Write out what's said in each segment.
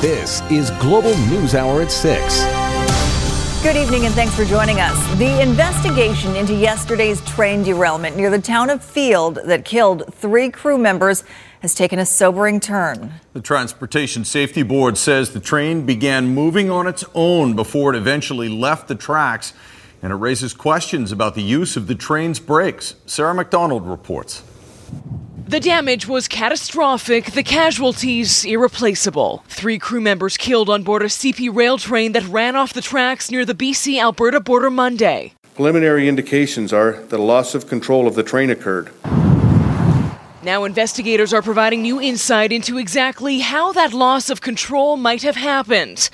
This is Global News Hour at 6. Good evening and thanks for joining us. The investigation into yesterday's train derailment near the town of Field that killed three crew members has taken a sobering turn. The Transportation Safety Board says the train began moving on its own before it eventually left the tracks, and it raises questions about the use of the train's brakes. Sarah McDonald reports. The damage was catastrophic, the casualties irreplaceable. Three crew members killed on board a CP rail train that ran off the tracks near the BC Alberta border Monday. Preliminary indications are that a loss of control of the train occurred. Now, investigators are providing new insight into exactly how that loss of control might have happened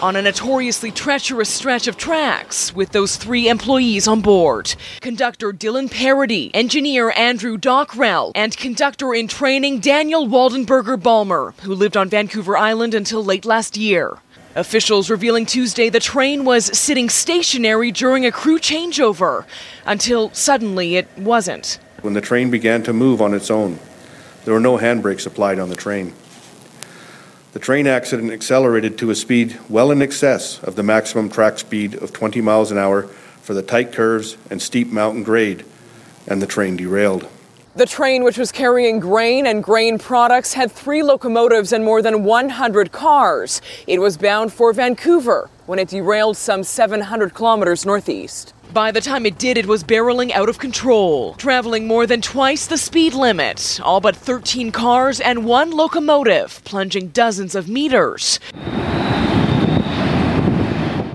on a notoriously treacherous stretch of tracks with those three employees on board. Conductor Dylan Paradis, engineer Andrew Dockrell, and conductor in training Daniel Waldenberger Bulmer, who lived on Vancouver Island until late last year. Officials revealing Tuesday the train was sitting stationary during a crew changeover until suddenly it wasn't. When the train began to move on its own, there were no handbrakes applied on the train. The train accident accelerated to a speed well in excess of the maximum track speed of 20 miles an hour for the tight curves and steep mountain grade, and the train derailed. The train, which was carrying grain and grain products, had three locomotives and more than 100 cars. It was bound for Vancouver when it derailed some 700 kilometers northeast. By the time it did, it was barreling out of control, traveling more than twice the speed limit, all but 13 cars and one locomotive, plunging dozens of meters.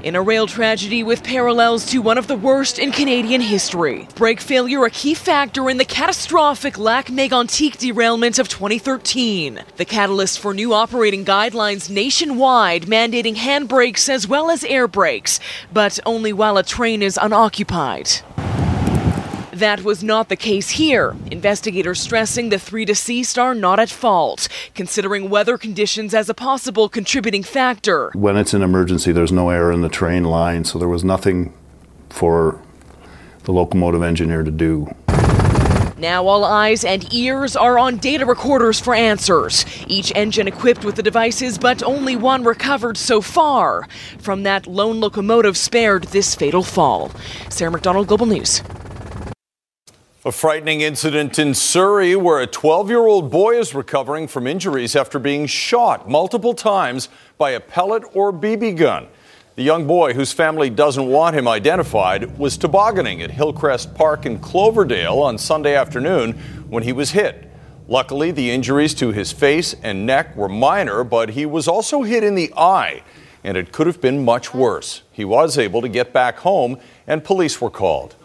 In a rail tragedy with parallels to one of the worst in Canadian history. Brake failure a key factor in the catastrophic Lac Mégantic derailment of 2013. The catalyst for new operating guidelines nationwide mandating handbrakes as well as air brakes, but only while a train is unoccupied. That was not the case here. Investigators stressing the three deceased are not at fault, considering weather conditions as a possible contributing factor. When it's an emergency, there's no air in the train line, so there was nothing for the locomotive engineer to do. Now all eyes and ears are on data recorders for answers. Each engine equipped with the devices, but only one recovered so far from that lone locomotive spared this fatal fall. Sarah McDonald, Global News. A frightening incident in Surrey where a 12 year old boy is recovering from injuries after being shot multiple times by a pellet or BB gun. The young boy, whose family doesn't want him identified, was tobogganing at Hillcrest Park in Cloverdale on Sunday afternoon when he was hit. Luckily, the injuries to his face and neck were minor, but he was also hit in the eye, and it could have been much worse. He was able to get back home, and police were called.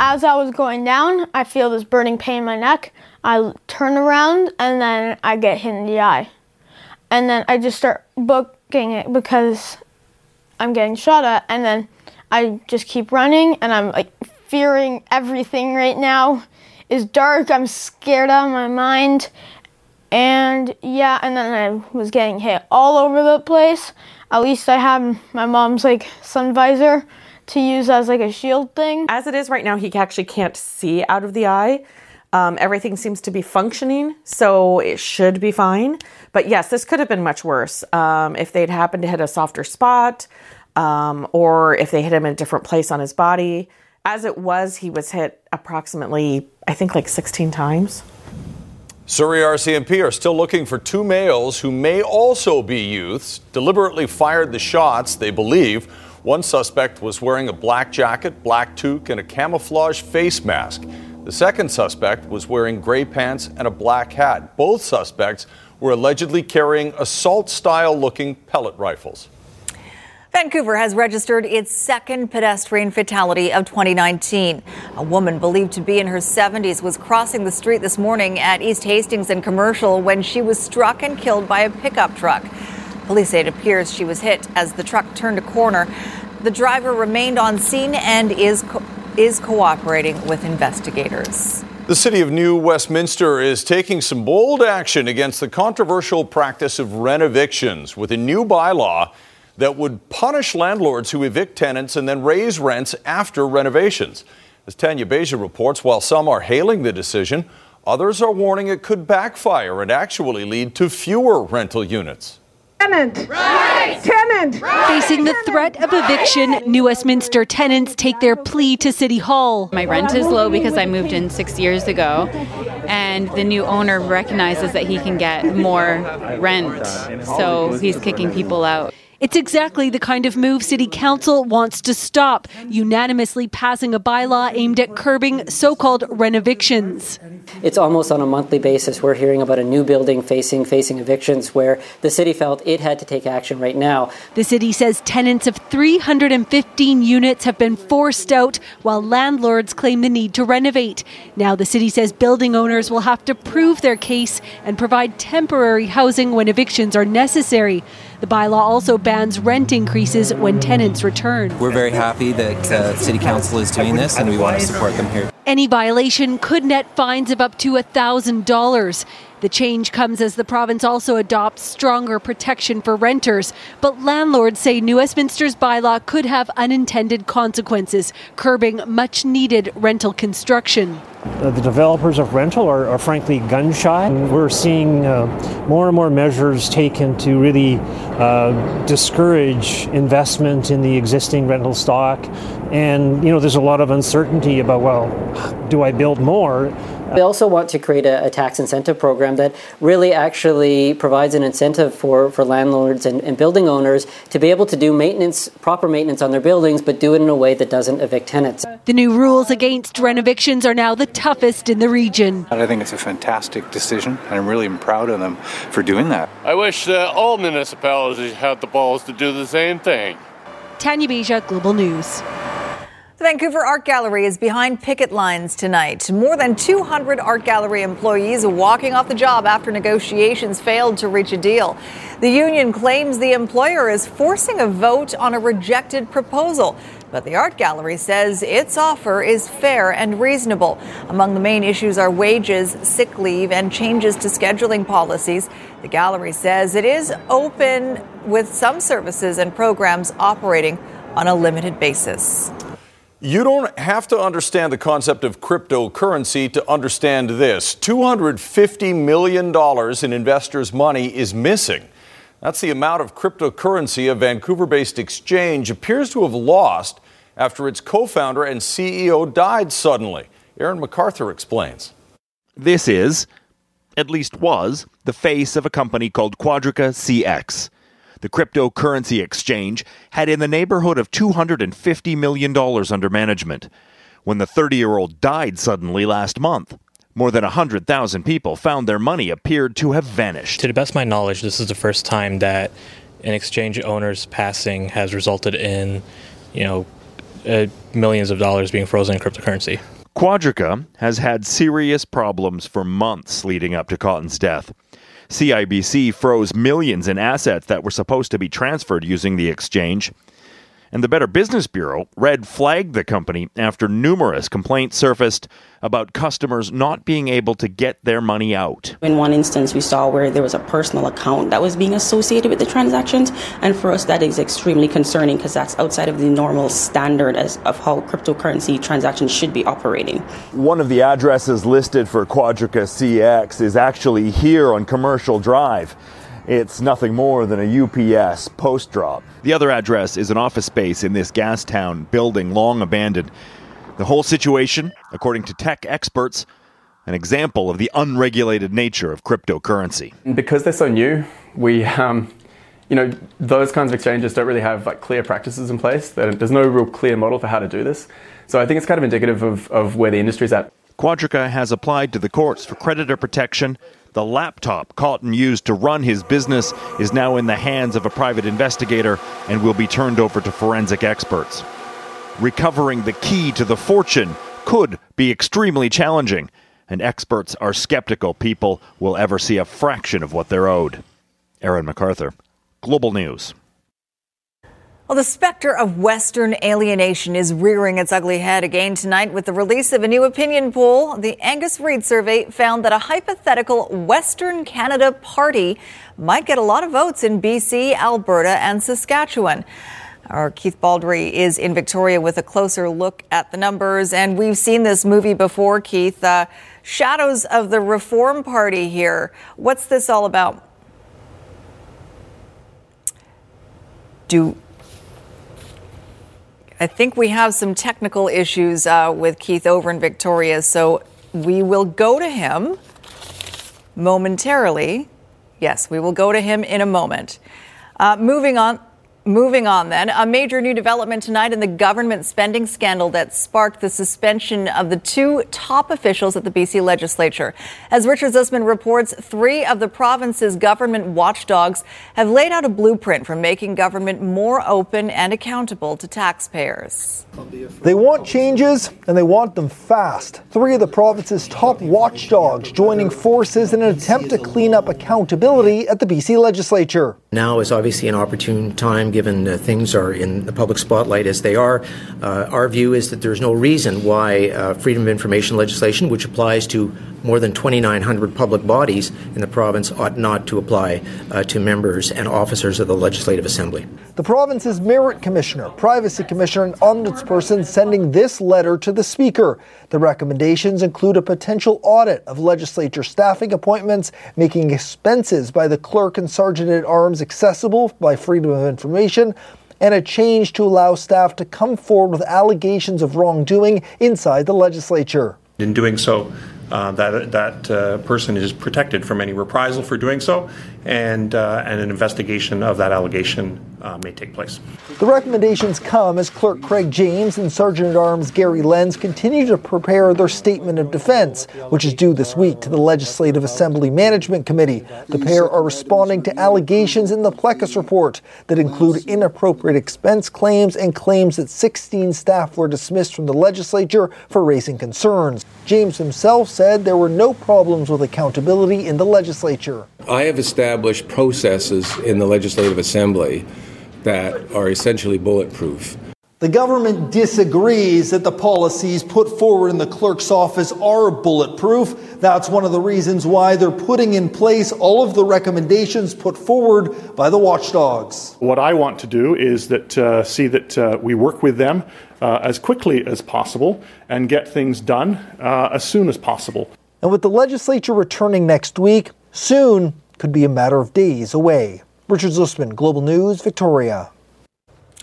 As I was going down, I feel this burning pain in my neck. I turn around and then I get hit in the eye. And then I just start booking it because I'm getting shot at. And then I just keep running and I'm like fearing everything right now. It's dark, I'm scared out of my mind. And yeah, and then I was getting hit all over the place. At least I have my mom's like sun visor to use as like a shield thing. As it is right now, he actually can't see out of the eye. Um, everything seems to be functioning, so it should be fine. But yes, this could have been much worse um, if they'd happened to hit a softer spot um, or if they hit him in a different place on his body. As it was, he was hit approximately, I think, like 16 times. Surrey RCMP are still looking for two males who may also be youths, deliberately fired the shots, they believe. One suspect was wearing a black jacket, black toque, and a camouflage face mask. The second suspect was wearing gray pants and a black hat. Both suspects were allegedly carrying assault style looking pellet rifles. Vancouver has registered its second pedestrian fatality of 2019. A woman believed to be in her 70s was crossing the street this morning at East Hastings and Commercial when she was struck and killed by a pickup truck. Police say it appears she was hit as the truck turned a corner. The driver remained on scene and is co- is cooperating with investigators. The city of New Westminster is taking some bold action against the controversial practice of renovictions with a new bylaw that would punish landlords who evict tenants and then raise rents after renovations. As Tanya Beja reports, while some are hailing the decision, others are warning it could backfire and actually lead to fewer rental units. Tenant. Right. Tenant. Right. Facing the threat of eviction, New Westminster tenants take their plea to City Hall. My rent is low because I moved in six years ago, and the new owner recognizes that he can get more rent, so he's kicking people out. It's exactly the kind of move City Council wants to stop, unanimously passing a bylaw aimed at curbing so called renovictions. It's almost on a monthly basis. We're hearing about a new building facing facing evictions where the city felt it had to take action right now. The city says tenants of 315 units have been forced out while landlords claim the need to renovate. Now the city says building owners will have to prove their case and provide temporary housing when evictions are necessary. The bylaw also bans rent increases when tenants return. We're very happy that uh, City Council is doing this and we want to support them here. Any violation could net fines of up to $1,000. The change comes as the province also adopts stronger protection for renters, but landlords say New Westminster's bylaw could have unintended consequences, curbing much needed rental construction. Uh, the developers of rental are, are frankly gun shy. We're seeing uh, more and more measures taken to really uh, discourage investment in the existing rental stock. And, you know, there's a lot of uncertainty about, well, do I build more? We also want to create a, a, tax incentive program that really actually provides an incentive for, for landlords and, and, building owners to be able to do maintenance, proper maintenance on their buildings, but do it in a way that doesn't evict tenants. The new rules against renovictions are now the toughest in the region. I think it's a fantastic decision, and I'm really proud of them for doing that. I wish that all municipalities had the balls to do the same thing. Tanya Beja, Global News. The Vancouver Art Gallery is behind picket lines tonight. More than 200 art gallery employees walking off the job after negotiations failed to reach a deal. The union claims the employer is forcing a vote on a rejected proposal. But the art gallery says its offer is fair and reasonable. Among the main issues are wages, sick leave, and changes to scheduling policies. The gallery says it is open with some services and programs operating on a limited basis. You don't have to understand the concept of cryptocurrency to understand this. $250 million in investors' money is missing. That's the amount of cryptocurrency a Vancouver based exchange appears to have lost after its co founder and CEO died suddenly. Aaron McArthur explains. This is, at least was, the face of a company called Quadriga CX. The cryptocurrency exchange had in the neighborhood of $250 million under management. When the 30 year old died suddenly last month, more than 100,000 people found their money appeared to have vanished. To the best of my knowledge, this is the first time that an exchange owner's passing has resulted in, you know, uh, millions of dollars being frozen in cryptocurrency. Quadriga has had serious problems for months leading up to Cotton's death. CIBC froze millions in assets that were supposed to be transferred using the exchange. And the Better Business Bureau red flagged the company after numerous complaints surfaced about customers not being able to get their money out. In one instance, we saw where there was a personal account that was being associated with the transactions, and for us, that is extremely concerning because that's outside of the normal standard as, of how cryptocurrency transactions should be operating. One of the addresses listed for Quadriga CX is actually here on Commercial Drive. It's nothing more than a UPS post drop. The other address is an office space in this Gastown building long abandoned. The whole situation, according to tech experts, an example of the unregulated nature of cryptocurrency. Because they're so new, we, um, you know, those kinds of exchanges don't really have like clear practices in place. There's no real clear model for how to do this. So I think it's kind of indicative of, of where the industry's at. Quadriga has applied to the courts for creditor protection The laptop Cotton used to run his business is now in the hands of a private investigator and will be turned over to forensic experts. Recovering the key to the fortune could be extremely challenging, and experts are skeptical people will ever see a fraction of what they're owed. Aaron McArthur, Global News. Well, the specter of Western alienation is rearing its ugly head again tonight with the release of a new opinion poll. The Angus Reid survey found that a hypothetical Western Canada party might get a lot of votes in BC, Alberta, and Saskatchewan. Our Keith Baldry is in Victoria with a closer look at the numbers. And we've seen this movie before, Keith. Uh, Shadows of the Reform Party here. What's this all about? Do I think we have some technical issues uh, with Keith over in Victoria, so we will go to him momentarily. Yes, we will go to him in a moment. Uh, moving on. Moving on, then, a major new development tonight in the government spending scandal that sparked the suspension of the two top officials at the BC legislature. As Richard Zussman reports, three of the province's government watchdogs have laid out a blueprint for making government more open and accountable to taxpayers. They want changes and they want them fast. Three of the province's top watchdogs joining forces in an attempt to clean up accountability at the BC legislature. Now is obviously an opportune time given uh, things are in the public spotlight as they are. Uh, our view is that there's no reason why uh, freedom of information legislation, which applies to more than 2,900 public bodies in the province, ought not to apply uh, to members and officers of the Legislative Assembly. The province's Merit Commissioner, Privacy Commissioner, and Ombudsperson sending this letter to the Speaker. The recommendations include a potential audit of legislature staffing appointments, making expenses by the clerk and sergeant at arms accessible by freedom of information, and a change to allow staff to come forward with allegations of wrongdoing inside the legislature. In doing so, uh, that that uh, person is protected from any reprisal for doing so, and uh, and an investigation of that allegation uh, may take place. The recommendations come as Clerk Craig James and Sergeant at Arms Gary Lenz continue to prepare their statement of defense, which is due this week to the Legislative Assembly Management Committee. The pair are responding to allegations in the Plecas report that include inappropriate expense claims and claims that 16 staff were dismissed from the legislature for raising concerns. James himself said there were no problems with accountability in the legislature. I have established processes in the Legislative Assembly that are essentially bulletproof. The government disagrees that the policies put forward in the clerk's office are bulletproof. That's one of the reasons why they're putting in place all of the recommendations put forward by the watchdogs. What I want to do is that uh, see that uh, we work with them uh, as quickly as possible and get things done uh, as soon as possible. And with the legislature returning next week, soon could be a matter of days away. Richard Zussman, Global News, Victoria.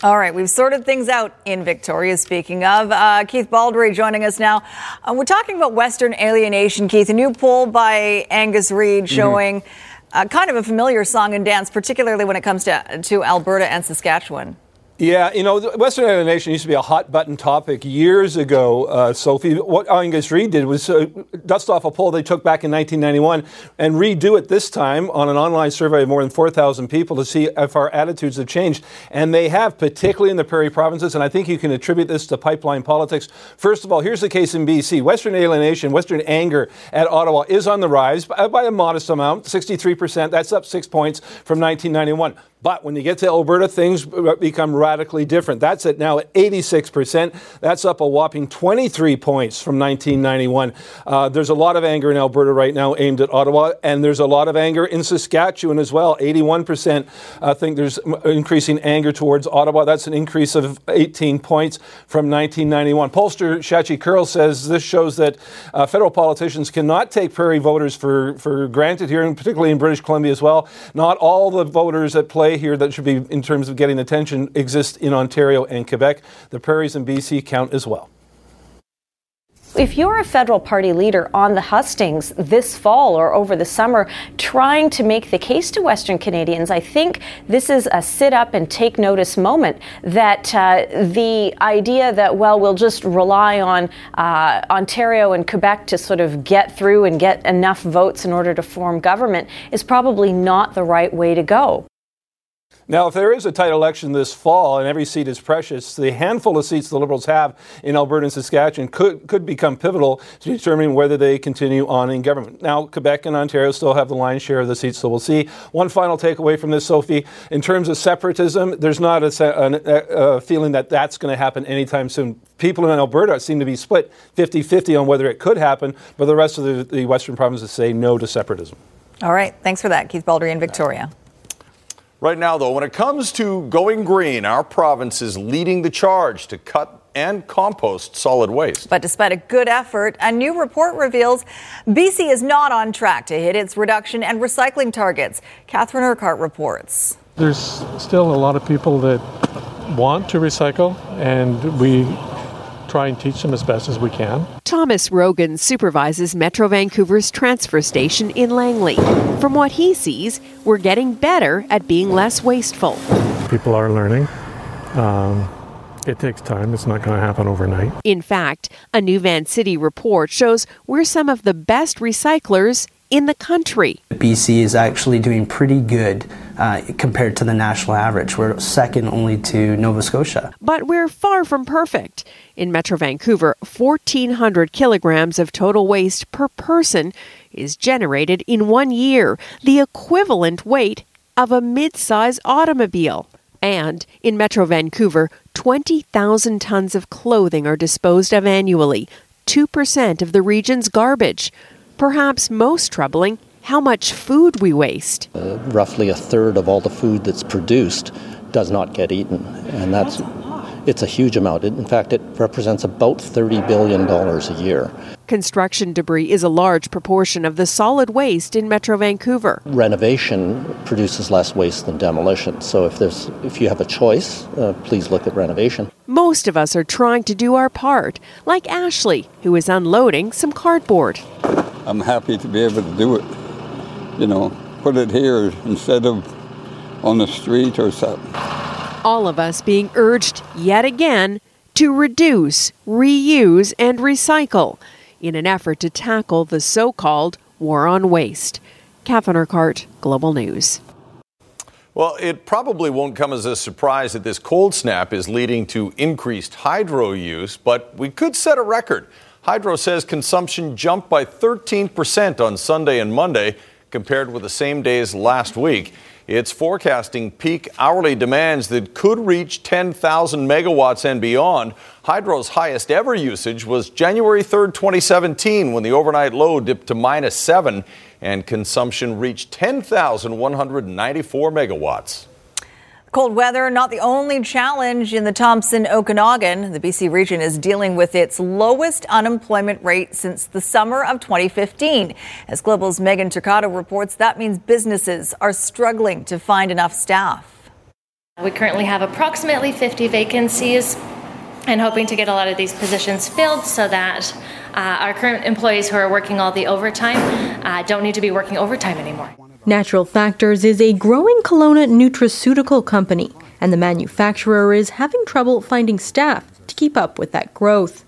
All right, we've sorted things out in Victoria. Speaking of, uh, Keith Baldry joining us now. Uh, we're talking about Western alienation, Keith. A new poll by Angus Reid Mm-hmm. showing mm-hmm. uh, kind of a familiar song and dance, particularly when it comes to, to Alberta and Saskatchewan. Yeah, you know, Western alienation used to be a hot button topic years ago, uh, Sophie. What Angus Reid did was uh, dust off a poll they took back in 1991 and redo it this time on an online survey of more than 4,000 people to see if our attitudes have changed. And they have, particularly in the prairie provinces, and I think you can attribute this to pipeline politics. First of all, here's the case in BC Western alienation, Western anger at Ottawa is on the rise by, by a modest amount, 63%. That's up six points from 1991. But when you get to Alberta, things become radically different. That's at now at 86%. That's up a whopping 23 points from 1991. Uh, there's a lot of anger in Alberta right now aimed at Ottawa, and there's a lot of anger in Saskatchewan as well. 81% uh, think there's increasing anger towards Ottawa. That's an increase of 18 points from 1991. Pollster Shachi Kurl says this shows that uh, federal politicians cannot take prairie voters for, for granted here, and particularly in British Columbia as well. Not all the voters at play here that should be in terms of getting attention exist in Ontario and Quebec. The prairies in BC count as well. If you're a federal party leader on the hustings this fall or over the summer trying to make the case to Western Canadians, I think this is a sit up and take notice moment that uh, the idea that, well, we'll just rely on uh, Ontario and Quebec to sort of get through and get enough votes in order to form government is probably not the right way to go. Now, if there is a tight election this fall and every seat is precious, the handful of seats the Liberals have in Alberta and Saskatchewan could, could become pivotal to determining whether they continue on in government. Now, Quebec and Ontario still have the lion's share of the seats, so we'll see. One final takeaway from this, Sophie, in terms of separatism, there's not a, a, feeling that that's going to happen anytime soon. People in Alberta seem to be split 50 50 on whether it could happen, but the rest of the, the Western provinces say no to separatism. All right. Thanks for that, Keith Baldry in Victoria. Right now, though, when it comes to going green, our province is leading the charge to cut and compost solid waste. But despite a good effort, a new report reveals BC is not on track to hit its reduction and recycling targets. Catherine Urquhart reports. There's still a lot of people that want to recycle, and we try and teach them as best as we can. Thomas Rogan supervises Metro Vancouver's transfer station in Langley. From what he sees, we're getting better at being less wasteful. People are learning. Um, it takes time. It's not going to happen overnight. In fact, a new Vancity report shows we're some of the best recyclers in the country. BC is actually doing pretty good uh, compared to the national average. We're second only to Nova Scotia. But we're far from perfect. In Metro Vancouver, 1,400 kilograms of total waste per person is generated in one year, the equivalent weight of a mid size automobile. And in Metro Vancouver, 20,000 tons of clothing are disposed of annually, 2% of the region's garbage. Perhaps most troubling, how much food we waste. Uh, roughly a third of all the food that's produced does not get eaten, and that's it's a huge amount. In fact, it represents about $30 billion a year. Construction debris is a large proportion of the solid waste in Metro Vancouver. Renovation produces less waste than demolition. So if there's if you have a choice, uh, please look at renovation. Most of us are trying to do our part, like Ashley, who is unloading some cardboard. I'm happy to be able to do it. You know, put it here instead of on the street or something all of us being urged yet again to reduce, reuse, and recycle in an effort to tackle the so called war on waste. Catherine Urquhart, Global News. Well, it probably won't come as a surprise that this cold snap is leading to increased hydro use, but we could set a record. Hydro says consumption jumped by 13% on Sunday and Monday compared with the same days last week. It's forecasting peak hourly demands that could reach 10,000 megawatts and beyond. Hydro's highest ever usage was January 3rd, 2017, when the overnight low dipped to minus 7 and consumption reached 10,194 megawatts. Cold weather, not the only challenge in the Thompson Okanagan. The BC region is dealing with its lowest unemployment rate since the summer of 2015. As Global's Megan Turcato reports, that means businesses are struggling to find enough staff. We currently have approximately 50 vacancies and hoping to get a lot of these positions filled so that uh, our current employees who are working all the overtime uh, don't need to be working overtime anymore. Natural Factors is a growing Kelowna nutraceutical company, and the manufacturer is having trouble finding staff to keep up with that growth.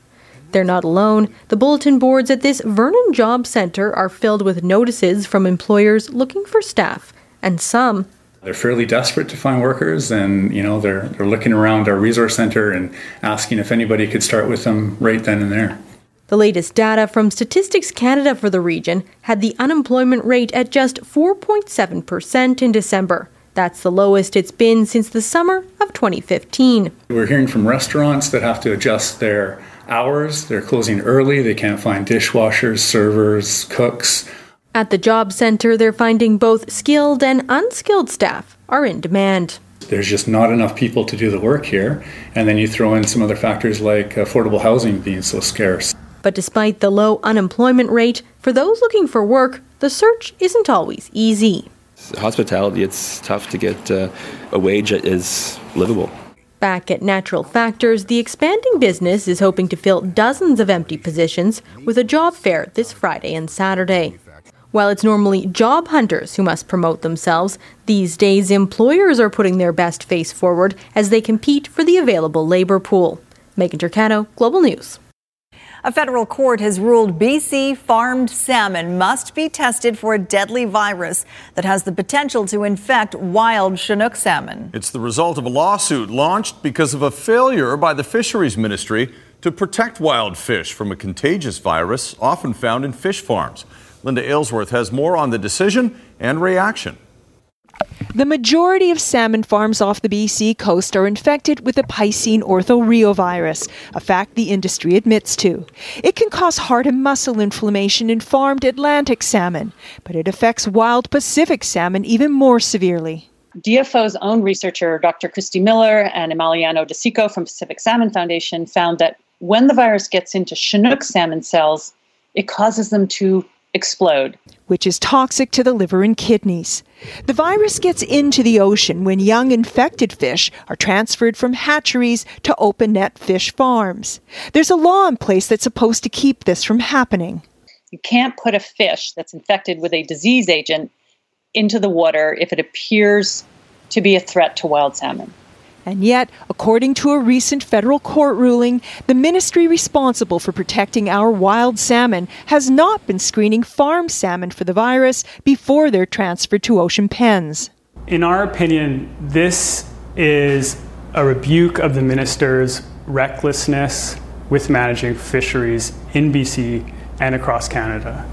They're not alone. The bulletin boards at this Vernon Job Center are filled with notices from employers looking for staff, and some they're fairly desperate to find workers and you know they're they're looking around our resource center and asking if anybody could start with them right then and there. The latest data from Statistics Canada for the region had the unemployment rate at just 4.7% in December. That's the lowest it's been since the summer of 2015. We're hearing from restaurants that have to adjust their hours. They're closing early. They can't find dishwashers, servers, cooks. At the job center, they're finding both skilled and unskilled staff are in demand. There's just not enough people to do the work here. And then you throw in some other factors like affordable housing being so scarce. But despite the low unemployment rate, for those looking for work, the search isn't always easy. Hospitality, it's tough to get uh, a wage that is livable. Back at Natural Factors, the expanding business is hoping to fill dozens of empty positions with a job fair this Friday and Saturday. While it's normally job hunters who must promote themselves, these days employers are putting their best face forward as they compete for the available labor pool. Megan Turcato, Global News. A federal court has ruled BC farmed salmon must be tested for a deadly virus that has the potential to infect wild Chinook salmon. It's the result of a lawsuit launched because of a failure by the Fisheries Ministry to protect wild fish from a contagious virus often found in fish farms. Linda Aylesworth has more on the decision and reaction. The majority of salmon farms off the BC coast are infected with the Piscine orthoreovirus, a fact the industry admits to. It can cause heart and muscle inflammation in farmed Atlantic salmon, but it affects wild Pacific salmon even more severely. DFO's own researcher, Dr. Kristi Miller and Emiliano Di Cicco from Pacific Salmon Foundation, found that when the virus gets into Chinook salmon cells, it causes them to explode. Which is toxic to the liver and kidneys. The virus gets into the ocean when young infected fish are transferred from hatcheries to open net fish farms. There's a law in place that's supposed to keep this from happening. You can't put a fish that's infected with a disease agent into the water if it appears to be a threat to wild salmon. And yet, according to a recent federal court ruling, the ministry responsible for protecting our wild salmon has not been screening farm salmon for the virus before they're transferred to ocean pens. In our opinion, this is a rebuke of the minister's recklessness with managing fisheries in BC and across Canada.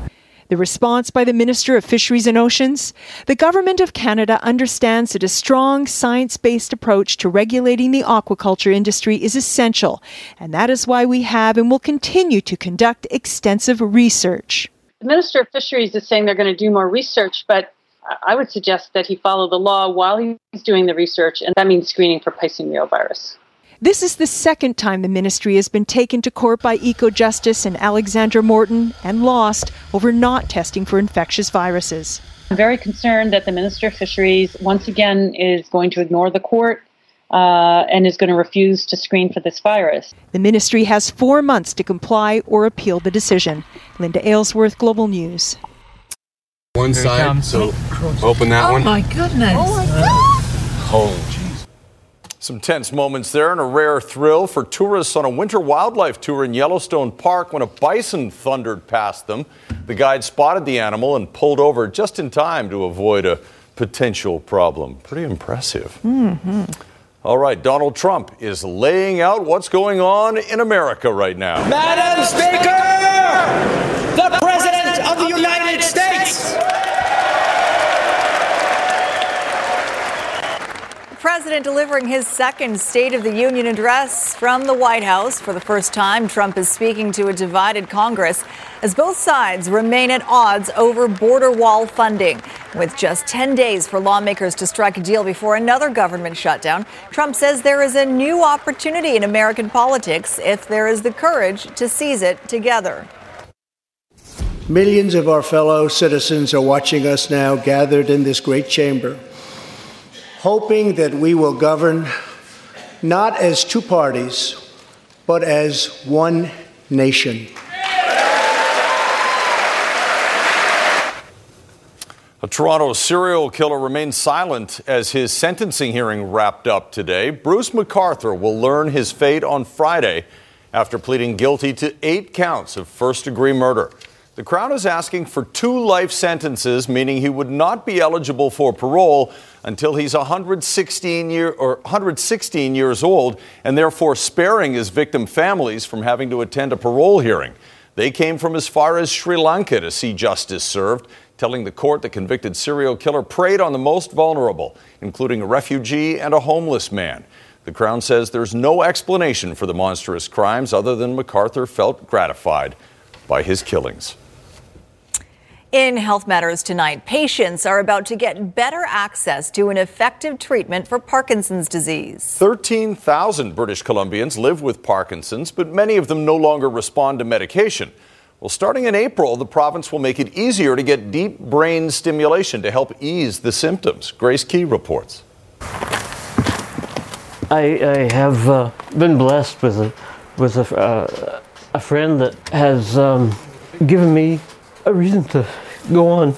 The response by the Minister of Fisheries and Oceans? The Government of Canada understands that a strong science based approach to regulating the aquaculture industry is essential, and that is why we have and will continue to conduct extensive research. The Minister of Fisheries is saying they're going to do more research, but I would suggest that he follow the law while he's doing the research, and that means screening for Piscine virus. This is the second time the ministry has been taken to court by EcoJustice and Alexandra Morton and lost over not testing for infectious viruses. I'm very concerned that the Minister of Fisheries once again is going to ignore the court uh, and is going to refuse to screen for this virus. The ministry has four months to comply or appeal the decision. Linda Aylesworth, Global News. One side, so open that oh one. Oh my goodness. Oh my God. Hold. Some tense moments there and a rare thrill for tourists on a winter wildlife tour in Yellowstone Park when a bison thundered past them. The guide spotted the animal and pulled over just in time to avoid a potential problem. Pretty impressive. Mm-hmm. All right, Donald Trump is laying out what's going on in America right now. Madam Speaker, the President of the United States. President delivering his second State of the Union address from the White House. For the first time, Trump is speaking to a divided Congress as both sides remain at odds over border wall funding. With just 10 days for lawmakers to strike a deal before another government shutdown, Trump says there is a new opportunity in American politics if there is the courage to seize it together. Millions of our fellow citizens are watching us now gathered in this great chamber hoping that we will govern not as two parties, but as one nation. A Toronto serial killer remains silent as his sentencing hearing wrapped up today. Bruce McArthur will learn his fate on Friday after pleading guilty to eight counts of first degree murder. The Crown is asking for two life sentences, meaning he would not be eligible for parole until he's 116, year, or 116 years old, and therefore sparing his victim families from having to attend a parole hearing. They came from as far as Sri Lanka to see justice served, telling the court the convicted serial killer preyed on the most vulnerable, including a refugee and a homeless man. The Crown says there's no explanation for the monstrous crimes other than McArthur felt gratified by his killings. In Health Matters tonight, patients are about to get better access to an effective treatment for Parkinson's disease. 13,000 British Columbians live with Parkinson's, but many of them no longer respond to medication. Well, starting in April, the province will make it easier to get deep brain stimulation to help ease the symptoms. Grace Ke reports. I, I have uh, been blessed with a, with a, uh, a friend that has um, given me a reason to go on.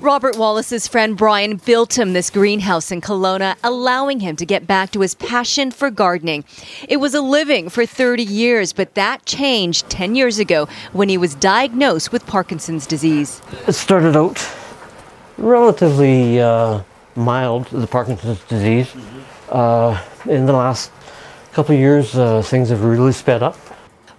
Robert Wallace's friend Brian built him this greenhouse in Kelowna, allowing him to get back to his passion for gardening. It was a living for 30 years, but that changed 10 years ago when he was diagnosed with Parkinson's disease. It started out relatively uh, mild, the Parkinson's disease. Uh, in the last couple of years, uh, things have really sped up.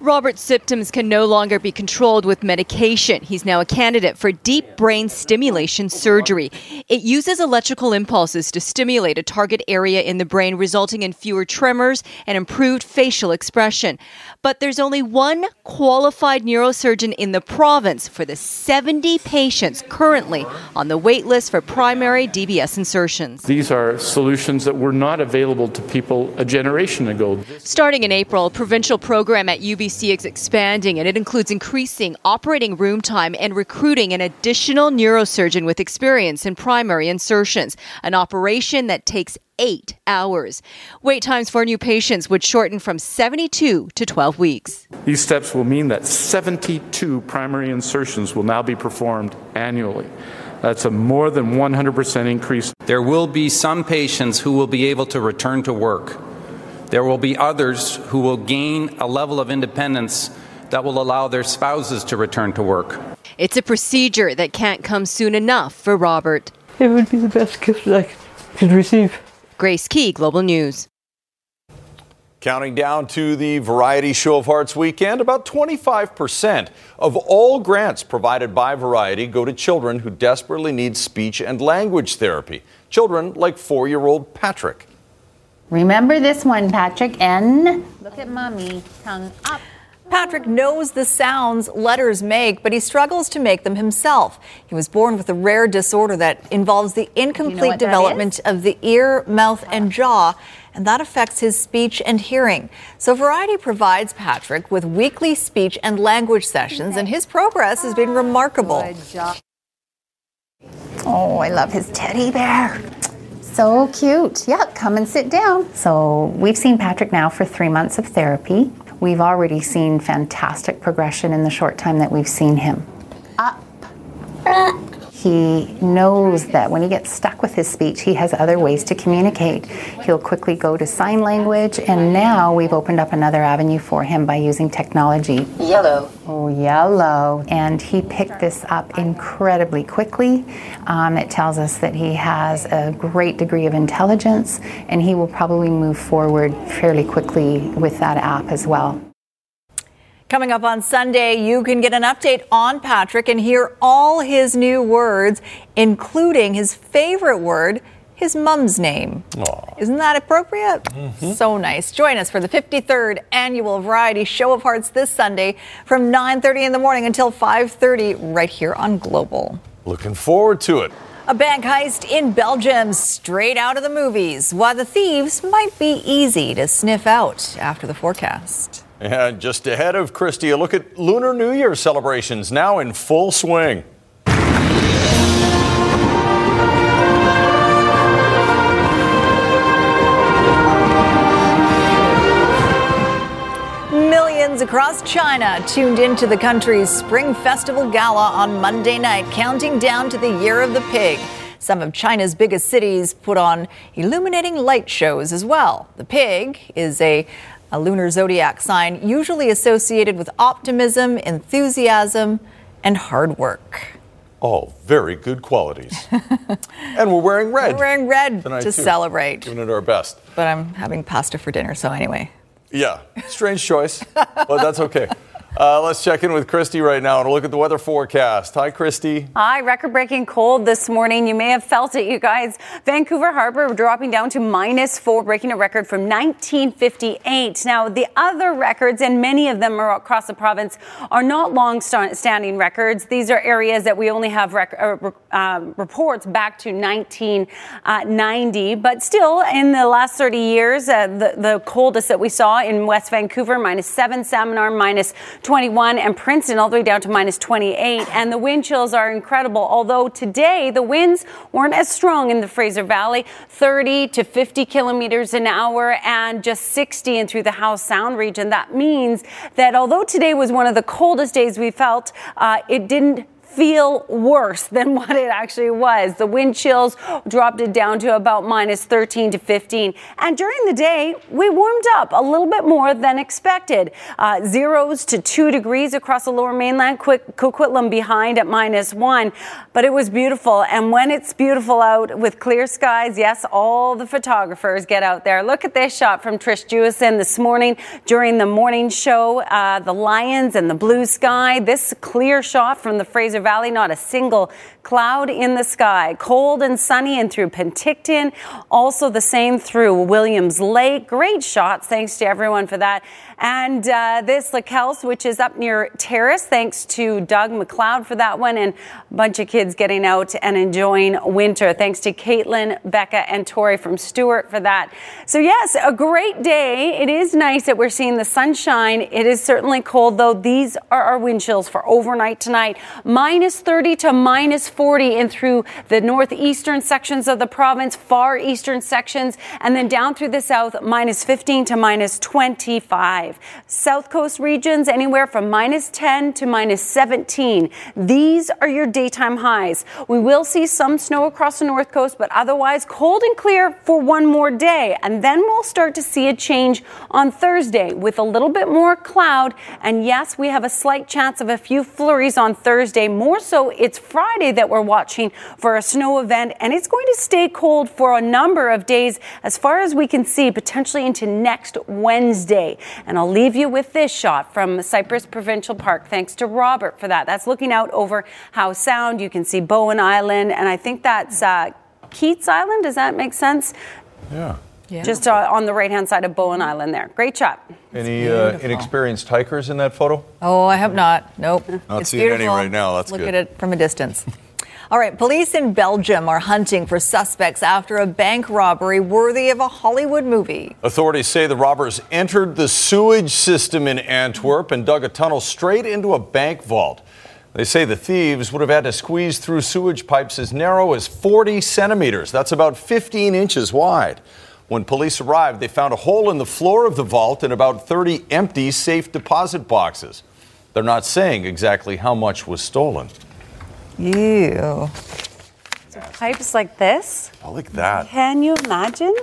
Robert's symptoms can no longer be controlled with medication. He's now a candidate for deep brain stimulation surgery. It uses electrical impulses to stimulate a target area in the brain, resulting in fewer tremors and improved facial expression. But there's only one qualified neurosurgeon in the province for the 70 patients currently on the wait list for primary DBS insertions. These are solutions that were not available to people a generation ago. Starting in April, a provincial program at UBC is expanding, and it includes increasing operating room time and recruiting an additional neurosurgeon with experience in primary insertions, an operation that takes eight hours. Wait times for new patients would shorten from 72 to 12 weeks. These steps will mean that 72 primary insertions will now be performed annually. That's a more than 100% increase. There will be some patients who will be able to return to work. There will be others who will gain a level of independence that will allow their spouses to return to work. It's a procedure that can't come soon enough for Robert. It would be the best gift I could receive. Grace Ke, Global News. Counting down to the Variety Show of Hearts weekend, about 25% of all grants provided by Variety go to children who desperately need speech and language therapy. Children like four year old Patrick. Remember this one, Patrick. N. Look at mommy. Tongue up. Patrick knows the sounds letters make, but he struggles to make them himself. He was born with a rare disorder that involves the incomplete what that development of the ear, mouth, and jaw, and that affects his speech and hearing. So Variety provides Patrick with weekly speech and language sessions, and his progress has been remarkable. Oh, I love his teddy bear. So cute. Yeah, come and sit down. So, we've seen Patrick now for three months of therapy. We've already seen fantastic progression in the short time that we've seen him. Up. He knows that when he gets stuck with his speech, he has other ways to communicate. He'll quickly go to sign language, and now we've opened up another avenue for him by using technology. Yellow. Oh, yellow. And he picked this up incredibly quickly. Um, it tells us that he has a great degree of intelligence, and he will probably move forward fairly quickly with that app as well. Coming up on Sunday, you can get an update on Patrick and hear all his new words, including his favorite word, his mom's name. Isn't that appropriate? Mm-hmm. So nice. Join us for the 53rd annual Variety Show of Hearts this Sunday from 9:30 in the morning until 5:30 right here on Global. Looking forward to it. A bank heist in Belgium, straight out of the movies. Why the thieves might be easy to sniff out after the forecast. And just ahead of Kristi, a look at Lunar New Year celebrations now in full swing. Millions across China tuned into the country's Spring Festival Gala on Monday night, counting down to the Year of the Pig. Some of China's biggest cities put on illuminating light shows as well. The pig is a, a lunar zodiac sign usually associated with optimism, enthusiasm, and hard work. All very good qualities. and we're wearing red. We're wearing red tonight, to too. celebrate. Giving it our best. But I'm having pasta for dinner, so anyway. Yeah, strange choice, but that's okay. Uh, let's check in with Kristi right now and look at the weather forecast. Hi, Kristi. Hi, record breaking cold this morning. You may have felt it, you guys. Vancouver Harbor dropping down to minus four, breaking a record from 1958. Now, the other records, and many of them are across the province, are not long standing records. These are areas that we only have rec- uh, um, reports back to 1990. But still, in the last 30 years, uh, the, the coldest that we saw in West Vancouver, minus seven, Salmon Arm, minus 21, and Princeton all the way down to minus 28. And the wind chills are incredible, although today the winds weren't as strong in the Fraser Valley 30 to 50 kilometers an hour and just 60 in through the Howe Sound region. That means that although today was one of the coldest days we felt, uh, it didn't feel worse than what it actually was. The wind chills dropped it down to about minus 13 to 15. And during the day, we warmed up a little bit more than expected. Uh, zeros to two degrees across the lower mainland, Quick, Coquitlam behind at minus one. But it was beautiful. And when it's beautiful out with clear skies, yes, all the photographers get out there. Look at this shot from Trish Jewison this morning during the morning show. Uh, the lions and the blue sky. This clear shot from the Fraser Valley, not a single cloud in the sky. Cold and sunny and through Penticton. Also the same through Williams Lake. Great shots. Thanks to everyone for that. And uh, this Lakelse, which is up near Terrace. Thanks to Doug McLeod for that one. And a bunch of kids getting out and enjoying winter. Thanks to Caitlin, Becca, and Tori from Stewart for that. So, yes, a great day. It is nice that we're seeing the sunshine. It is certainly cold, though. These are our wind chills for overnight tonight. Minus 30 to minus 40 in through the northeastern sections of the province, far eastern sections, and then down through the south, minus 15 to minus 25. 5. South Coast regions anywhere from minus 10 to minus 17. These are your daytime highs. We will see some snow across the North Coast, but otherwise cold and clear for one more day. And then we'll start to see a change on Thursday with a little bit more cloud. And yes, we have a slight chance of a few flurries on Thursday. More so, it's Friday that we're watching for a snow event, and it's going to stay cold for a number of days as far as we can see, potentially into next Wednesday. And I'll leave you with this shot from Cypress Provincial Park. Thanks to Robert for that. That's looking out over Howe Sound. You can see Bowen Island, and I think that's uh, Keats Island. Does that make sense? Yeah. Yeah. Just uh, on the right hand side of Bowen Island there. Great shot. Any uh, inexperienced hikers in that photo? Oh, I have not. Nope. Not it's seeing beautiful. any right now. That's Look good. at it from a distance. All right, police in Belgium are hunting for suspects after a bank robbery worthy of a Hollywood movie. Authorities say the robbers entered the sewage system in Antwerp and dug a tunnel straight into a bank vault. They say the thieves would have had to squeeze through sewage pipes as narrow as 40 centimeters. That's about 15 inches wide. When police arrived, they found a hole in the floor of the vault and about 30 empty safe deposit boxes. They're not saying exactly how much was stolen. Ew. So Pipes like this? I like that. Can you imagine?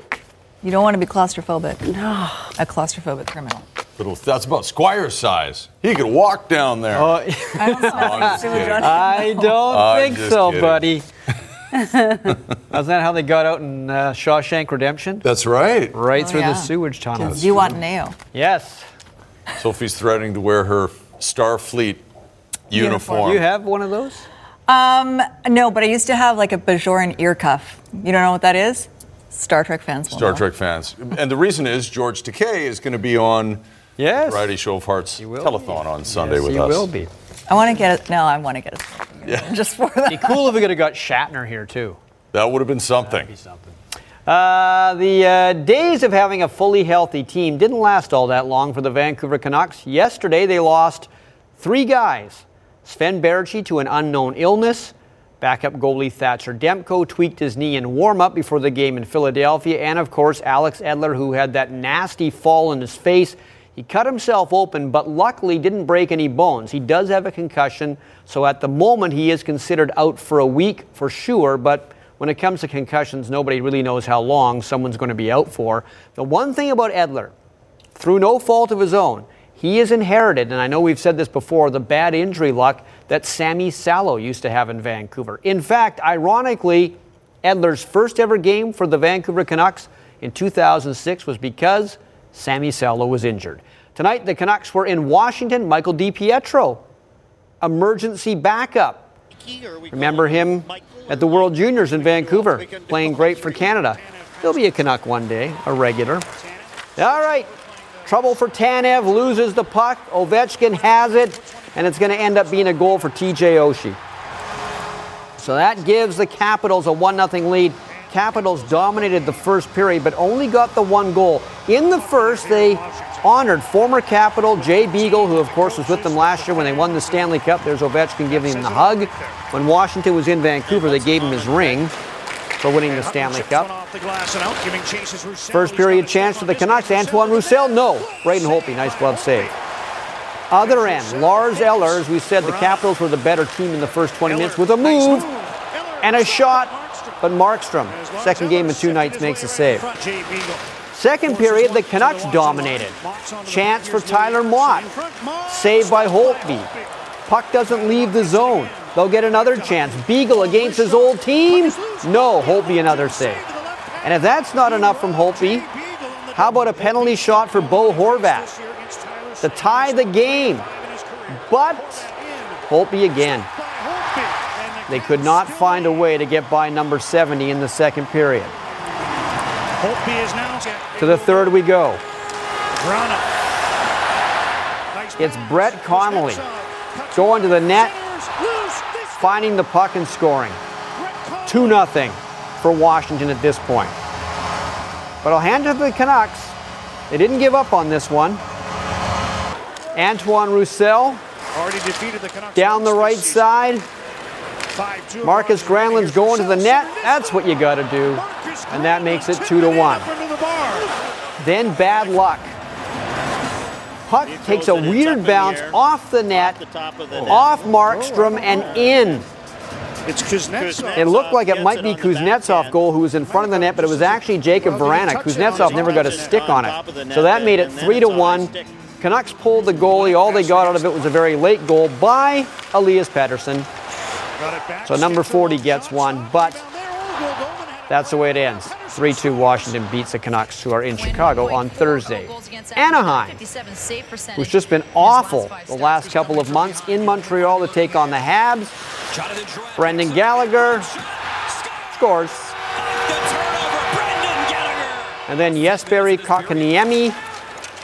You don't want to be claustrophobic. No. A claustrophobic criminal. Little, that's about Squire's size. He could walk down there. Oh, I don't smell I'm just sewage kidding. on I don't I'm think so, kidding. buddy. Isn't that how they got out in uh, Shawshank Redemption? That's right. Right Oh, through yeah. the sewage tunnel. You want nail. Yes. Sophie's threatening to wear her Starfleet uniform. You have one of those? Um, no, but I used to have like a Bajoran ear cuff. You don't know what that is? Star Trek fans. will Star know. Trek fans. And the reason is George Takei is going to be on Yes. Variety Show of Hearts telethon on Sunday yes, with he us. will be. I want to get it. No, I want to get it. Yeah. Just for that. It'd Be cool if we could have got Shatner here too. That would have been something. Uh, the uh, days of having a fully healthy team didn't last all that long for the Vancouver Canucks. Yesterday, they lost three guys. Sven Baertschi to an unknown illness. Backup goalie Thatcher Demko tweaked his knee in warm up before the game in Philadelphia. And of course, Alex Edler, who had that nasty fall in his face. He cut himself open, but luckily didn't break any bones. He does have a concussion, so at the moment he is considered out for a week for sure. But when it comes to concussions, nobody really knows how long someone's going to be out for. The one thing about Edler, through no fault of his own, he has inherited, and I know we've said this before, the bad injury luck that Sami Salo used to have in Vancouver. In fact, ironically, Edler's first ever game for the Vancouver Canucks in 2006 was because Sami Salo was injured. Tonight, the Canucks were in Washington. Michael DiPietro, emergency backup. Remember him at the World Juniors in Vancouver, playing great for Canada. He'll be a Canuck one day, a regular. All right, trouble for Tanev, loses the puck. Ovechkin has it, and it's going to end up being a goal for TJ Oshie. So that gives the Capitals a 1 0 lead Capitals dominated the first period, but only got the one goal. In the first, they honored former Capital Jay Beagle, who of course was with them last year when they won the Stanley Cup. There's Ovechkin giving him the hug. When Washington was in Vancouver, they gave him his ring for winning the Stanley Cup. First period chance for the Canucks. Antoine Roussel, no. Braden Holtby, nice glove save. Other end, Lars Eller, as we said, the Capitals were the better team in the first 20 minutes with a move and a shot, but Markstrom, second game in two nights, makes a save. Second period, the Canucks dominated. Chance for Tyler Motte. Saved by Holtby. Puck doesn't leave the zone. They'll get another chance. Beagle against his old team. No, Holtby another save. And if that's not enough from Holtby, how about a penalty shot for Bo Horvat to tie the game? But Holtby again. They could not find a way to get by number 70 in the second period. To the third we go. It's Brett Connolly going to the net, finding the puck and scoring. 2 0 for Washington at this point. But I'll hand it to the Canucks. They didn't give up on this one. Antoine Roussel down the right side. Markus Granlund's going to the net. That's what you got to do. And that makes it 2 to 1. Then bad luck. Puck takes a weird bounce off the net, off Markstrom, and in. It's Kuznetsov. It looked like it might be Kuznetsov goal who was in front of the net, but it was actually Jakub Vrana. Kuznetsov never got a stick on it. So that made it 3 to 1. Canucks pulled the goalie. All they got out of it was a very late goal by Elias Pettersson. So number 40 gets one, but that's the way it ends. 3 2 Washington beats the Canucks, who are in Chicago on Thursday. Anaheim, who's just been awful the last couple of months in Montreal to take on the Habs. Brendan Gallagher scores. And then Jesperi Kotkaniemi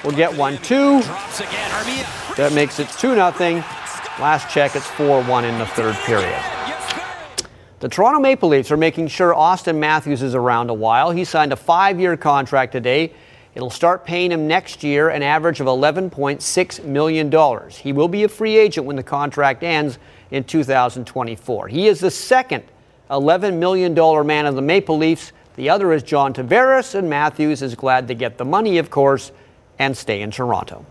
will get one two. That makes it 2 0. Last check, it's 4 1 in the third period. The Toronto Maple Leafs are making sure Auston Matthews is around a while. He signed a five year contract today. It'll start paying him next year an average of $11.6 million. He will be a free agent when the contract ends in 2024. He is the second $11 million man of the Maple Leafs. The other is John Tavares, and Matthews is glad to get the money, of course, and stay in Toronto.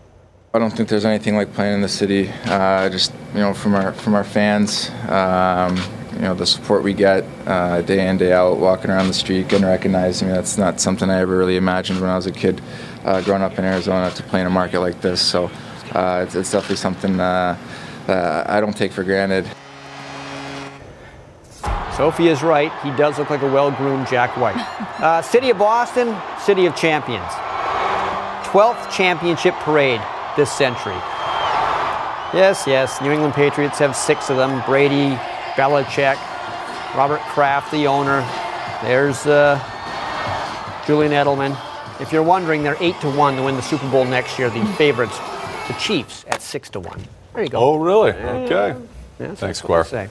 I don't think there's anything like playing in the city. Uh, just you know, from our from our fans, um, you know, the support we get uh, day in day out, walking around the street, getting recognized. I mean, that's not something I ever really imagined when I was a kid, uh, growing up in Arizona, to play in a market like this. So uh, it's, it's, definitely something uh, I don't take for granted. Sophie is right. He does look like a well-groomed Jack White. Uh, city of Boston, city of champions. 12th championship parade this century. Yes, yes, New England Patriots have six of them. Brady, Belichick, Robert Kraft, the owner. There's uh, Julian Edelman. If you're wondering, they're eight to one to win the Super Bowl next year. The favorites, the Chiefs, at six to one. There you go. Oh, really? Okay. Yeah, Thanks, Square.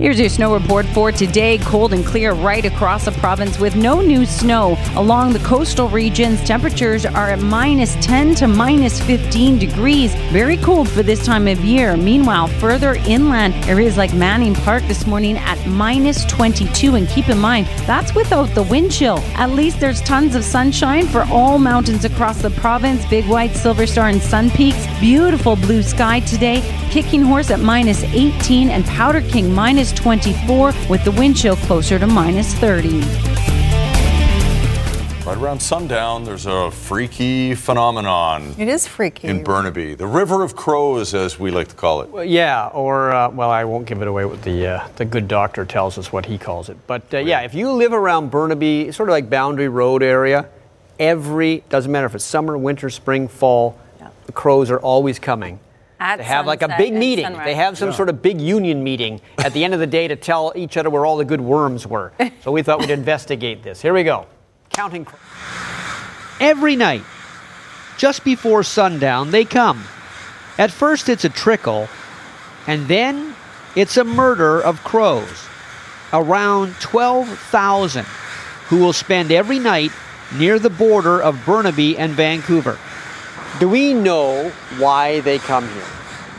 Here's your snow report for today. Cold and clear right across the province with no new snow. Along the coastal regions, temperatures are at minus 10 to minus 15 degrees. Very cold for this time of year. Meanwhile, further inland, areas like Manning Park this morning at minus 22. And keep in mind, that's without the wind chill. At least there's tons of sunshine for all mountains across the province. Big White, Silver Star, and Sun Peaks. Beautiful blue sky today. Kicking Horse at minus 18 and Powder King minus 24 with the wind chill closer to minus 30. Right around sundown, there's a freaky phenomenon It is freaky. in Burnaby. The River of Crows, as we like to call it. Well, yeah, or uh, well, I won't give it away. What the uh, the good doctor tells us what he calls it. But uh, yeah, if you live around Burnaby, sort of like Boundary Road area, every doesn't matter if it's summer, winter, spring, fall, the crows are always coming. At they have like a big meeting. sunrise. They have some sort of big union meeting at the end of the day to tell each other where all the good worms were. So we thought we'd investigate this. Here we go. Counting. Every night, just before sundown, they come. At first, it's a trickle, and then it's a murder of crows. Around 12,000 who will spend every night near the border of Burnaby and Vancouver. Do we know why they come here?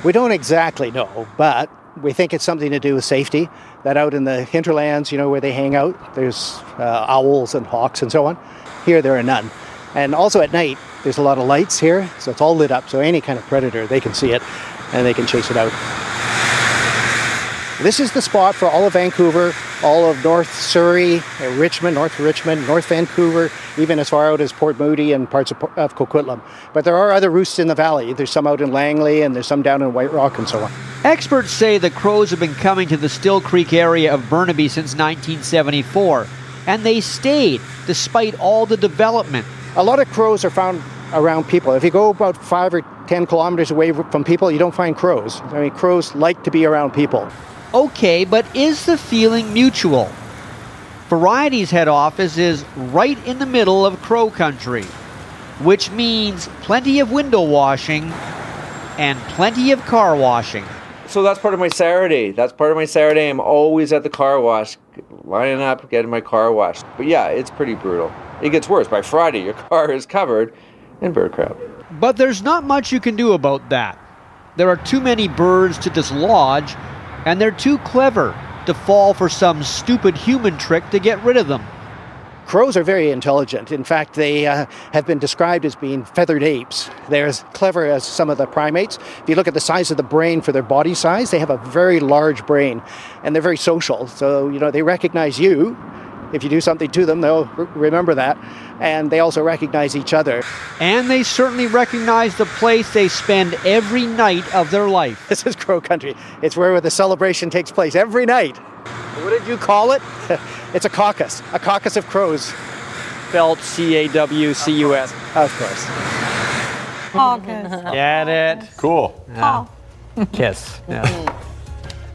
We don't exactly know, but we think it's something to do with safety. That out in the hinterlands, you know, where they hang out, there's uh, owls and hawks and so on. Here, there are none. And also at night, there's a lot of lights here, so it's all lit up. So any kind of predator, they can see it and they can chase it out. This is the spot for all of Vancouver, all of North Surrey, Richmond, North Richmond, North Vancouver, even as far out as Port Moody and parts of, of Coquitlam. But there are other roosts in the valley. There's some out in Langley and there's some down in White Rock and so on. Experts say the crows have been coming to the Still Creek area of Burnaby since 1974, and they stayed despite all the development. A lot of crows are found around people. If you go about five or ten kilometers away from people, you don't find crows. I mean, crows like to be around people. Okay, but is the feeling mutual? Variety's head office is right in the middle of crow country, which means plenty of window washing and plenty of car washing. So that's part of my Saturday. That's part of my Saturday. I'm always at the car wash, lining up, getting my car washed. But yeah, it's pretty brutal. It gets worse. By Friday, your car is covered in bird crap. But there's not much you can do about that. There are too many birds to dislodge, and they're too clever to fall for some stupid human trick to get rid of them. Crows are very intelligent. In fact, they uh, have been described as being feathered apes. They're as clever as some of the primates. If you look at the size of the brain for their body size, they have a very large brain and they're very social. So, you know, they recognize you. If you do something to them, they'll remember that. And they also recognize each other. And they certainly recognize the place they spend every night of their life. This is Crow Country. It's where the celebration takes place every night. What did you call it? it's a caucus, a caucus of crows. Spelled C A W C U S. Of course. Caucus. Get it? Cool. Yeah. Kiss. Yeah.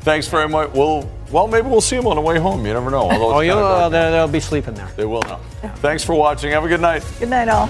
Thanks very much. We'll, well, maybe we'll see them on the way home. You never know. Although Oh, kinda you'll, uh, they'll, they'll be sleeping there. They will now. Thanks for watching. Have a good night. Good night, all.